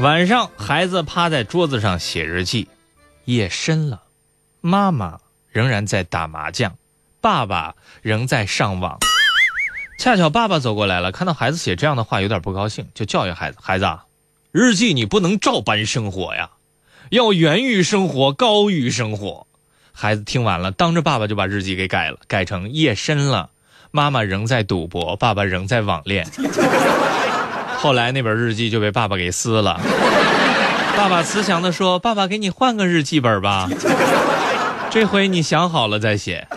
晚上，孩子趴在桌子上写日记。夜深了，妈妈仍然在打麻将，爸爸仍在上网。恰巧爸爸走过来了，看到孩子写这样的话，有点不高兴，就教育孩子：“孩子，日记你不能照搬生活呀，要源于生活，高于生活。”孩子听完了，当着爸爸就把日记给改了，改成：“夜深了，妈妈仍在赌博，爸爸仍在网恋。”后来那本日记就被爸爸给撕了。爸爸慈祥地说：“爸爸，给你换个日记本吧，这回你想好了再写。”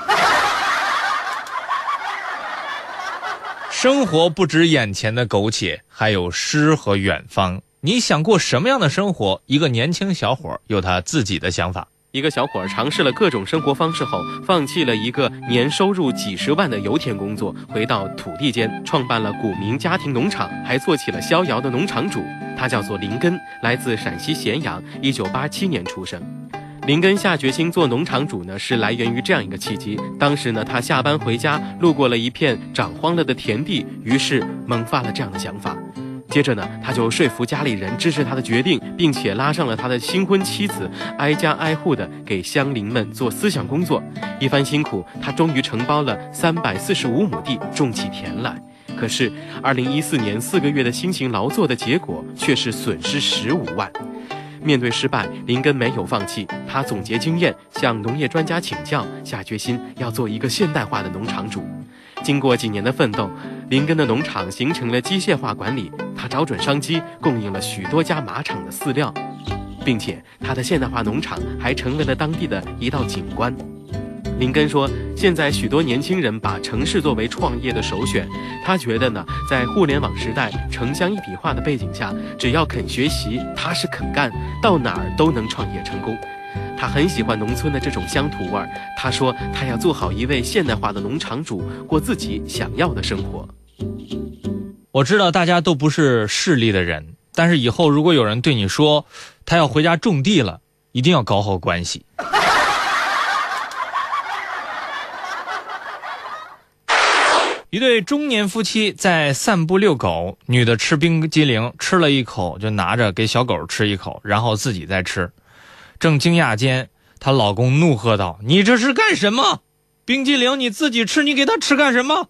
生活不止眼前的苟且，还有诗和远方。你想过什么样的生活？一个年轻小伙有他自己的想法。一个小伙儿尝试了各种生活方式后，放弃了一个年收入几十万的油田工作，回到土地间，创办了古民家庭农场，还做起了逍遥的农场主。他叫做林根，来自陕西咸阳，一九八七年出生。林根下决心做农场主呢，是来源于这样一个契机。当时呢，他下班回家，路过了一片长荒了的田地，于是萌发了这样的想法。接着呢，他就说服家里人支持他的决定，并且拉上了他的新婚妻子，挨家挨户的给乡邻们做思想工作。一番辛苦，他终于承包了三百四十五亩地，种起田来。可是，二零一四年四个月的辛勤劳作的结果却是损失十五万。面对失败，林根没有放弃，他总结经验，向农业专家请教，下决心要做一个现代化的农场主。经过几年的奋斗，林根的农场形成了机械化管理。找准商机，供应了许多家马场的饲料，并且他的现代化农场还成为了当地的一道景观。林根说：“现在许多年轻人把城市作为创业的首选，他觉得呢，在互联网时代城乡一体化的背景下，只要肯学习、踏实肯干，到哪儿都能创业成功。”他很喜欢农村的这种乡土味儿。他说：“他要做好一位现代化的农场主，过自己想要的生活。”我知道大家都不是势利的人，但是以后如果有人对你说他要回家种地了，一定要搞好关系。一对中年夫妻在散步遛狗，女的吃冰激凌，吃了一口就拿着给小狗吃一口，然后自己再吃。正惊讶间，她老公怒喝道：“你这是干什么？冰激凌你自己吃，你给他吃干什么？”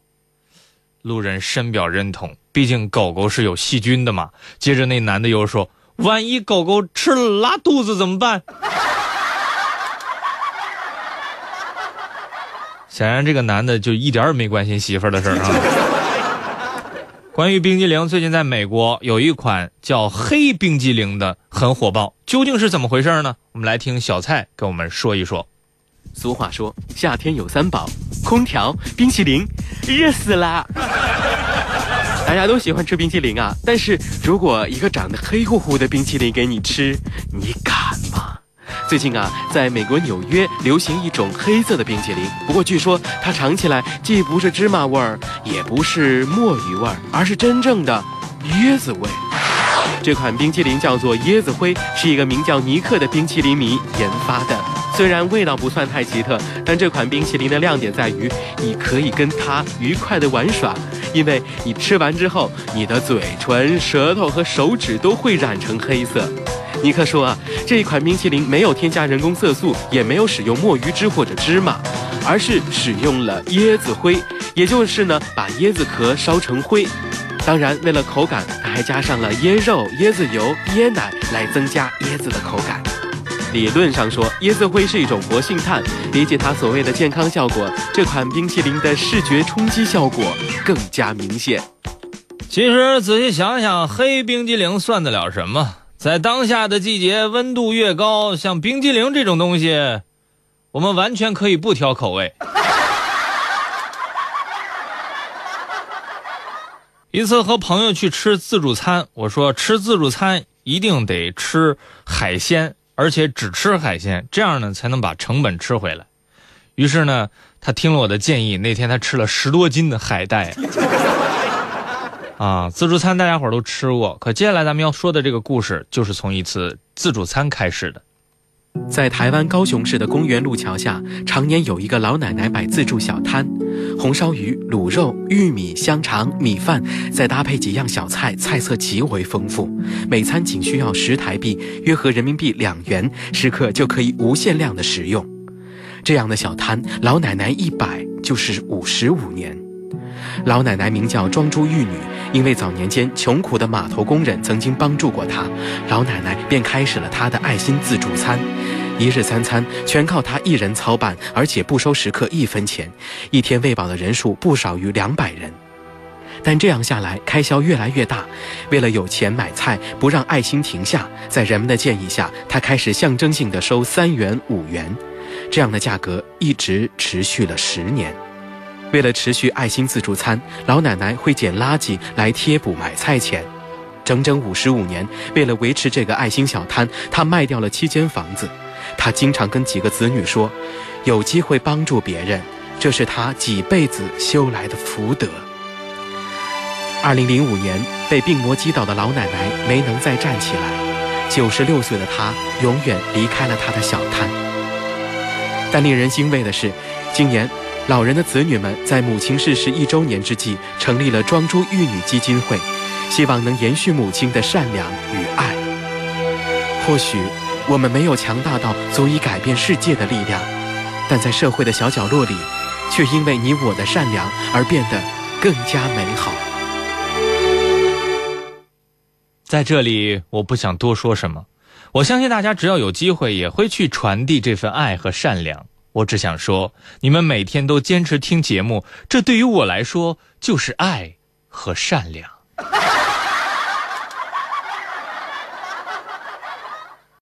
路人深表认同，毕竟狗狗是有细菌的嘛。接着那男的又说：“万一狗狗吃了拉肚子怎么办？” 显然这个男的就一点也没关心媳妇儿的事儿啊。关于冰激凌，最近在美国有一款叫黑冰激凌的很火爆，究竟是怎么回事呢？我们来听小蔡跟我们说一说。俗话说，夏天有三宝：空调、冰淇淋，热死了。大家都喜欢吃冰淇淋啊，但是如果一个长得黑乎乎的冰淇淋给你吃，你敢吗？最近啊，在美国纽约流行一种黑色的冰淇淋，不过据说它尝起来既不是芝麻味儿，也不是墨鱼味儿，而是真正的椰子味。这款冰淇淋叫做椰子灰，是一个名叫尼克的冰淇淋迷研发的。虽然味道不算太奇特，但这款冰淇淋的亮点在于你可以跟它愉快的玩耍，因为你吃完之后，你的嘴唇、舌头和手指都会染成黑色。尼克说啊，这一款冰淇淋没有添加人工色素，也没有使用墨鱼汁或者芝麻，而是使用了椰子灰，也就是呢把椰子壳烧成灰。当然，为了口感，它还加上了椰肉、椰子油、椰奶来增加椰子的口感。理论上说，椰子灰是一种活性炭，比起它所谓的健康效果，这款冰淇淋的视觉冲击效果更加明显。其实仔细想想，黑冰激凌算得了什么？在当下的季节，温度越高，像冰激凌这种东西，我们完全可以不挑口味。一次和朋友去吃自助餐，我说吃自助餐一定得吃海鲜，而且只吃海鲜，这样呢才能把成本吃回来。于是呢，他听了我的建议，那天他吃了十多斤的海带。啊，自助餐大家伙都吃过，可接下来咱们要说的这个故事，就是从一次自助餐开始的。在台湾高雄市的公园路桥下，常年有一个老奶奶摆自助小摊，红烧鱼、卤肉、玉米、香肠、米饭，再搭配几样小菜，菜色极为丰富。每餐仅需要十台币，约合人民币两元，食客就可以无限量的食用。这样的小摊，老奶奶一摆就是五十五年。老奶奶名叫庄珠玉女，因为早年间穷苦的码头工人曾经帮助过她，老奶奶便开始了她的爱心自助餐，一日三餐全靠她一人操办，而且不收食客一分钱，一天喂饱的人数不少于两百人。但这样下来，开销越来越大，为了有钱买菜，不让爱心停下，在人们的建议下，她开始象征性的收三元、五元，这样的价格一直持续了十年。为了持续爱心自助餐，老奶奶会捡垃圾来贴补买菜钱。整整五十五年，为了维持这个爱心小摊，她卖掉了七间房子。他经常跟几个子女说：“有机会帮助别人，这是他几辈子修来的福德。”二零零五年，被病魔击倒的老奶奶没能再站起来，九十六岁的她永远离开了她的小摊。但令人欣慰的是，今年。老人的子女们在母亲逝世一周年之际，成立了庄珠玉女基金会，希望能延续母亲的善良与爱。或许我们没有强大到足以改变世界的力量，但在社会的小角落里，却因为你我的善良而变得更加美好。在这里，我不想多说什么，我相信大家只要有机会，也会去传递这份爱和善良。我只想说，你们每天都坚持听节目，这对于我来说就是爱和善良。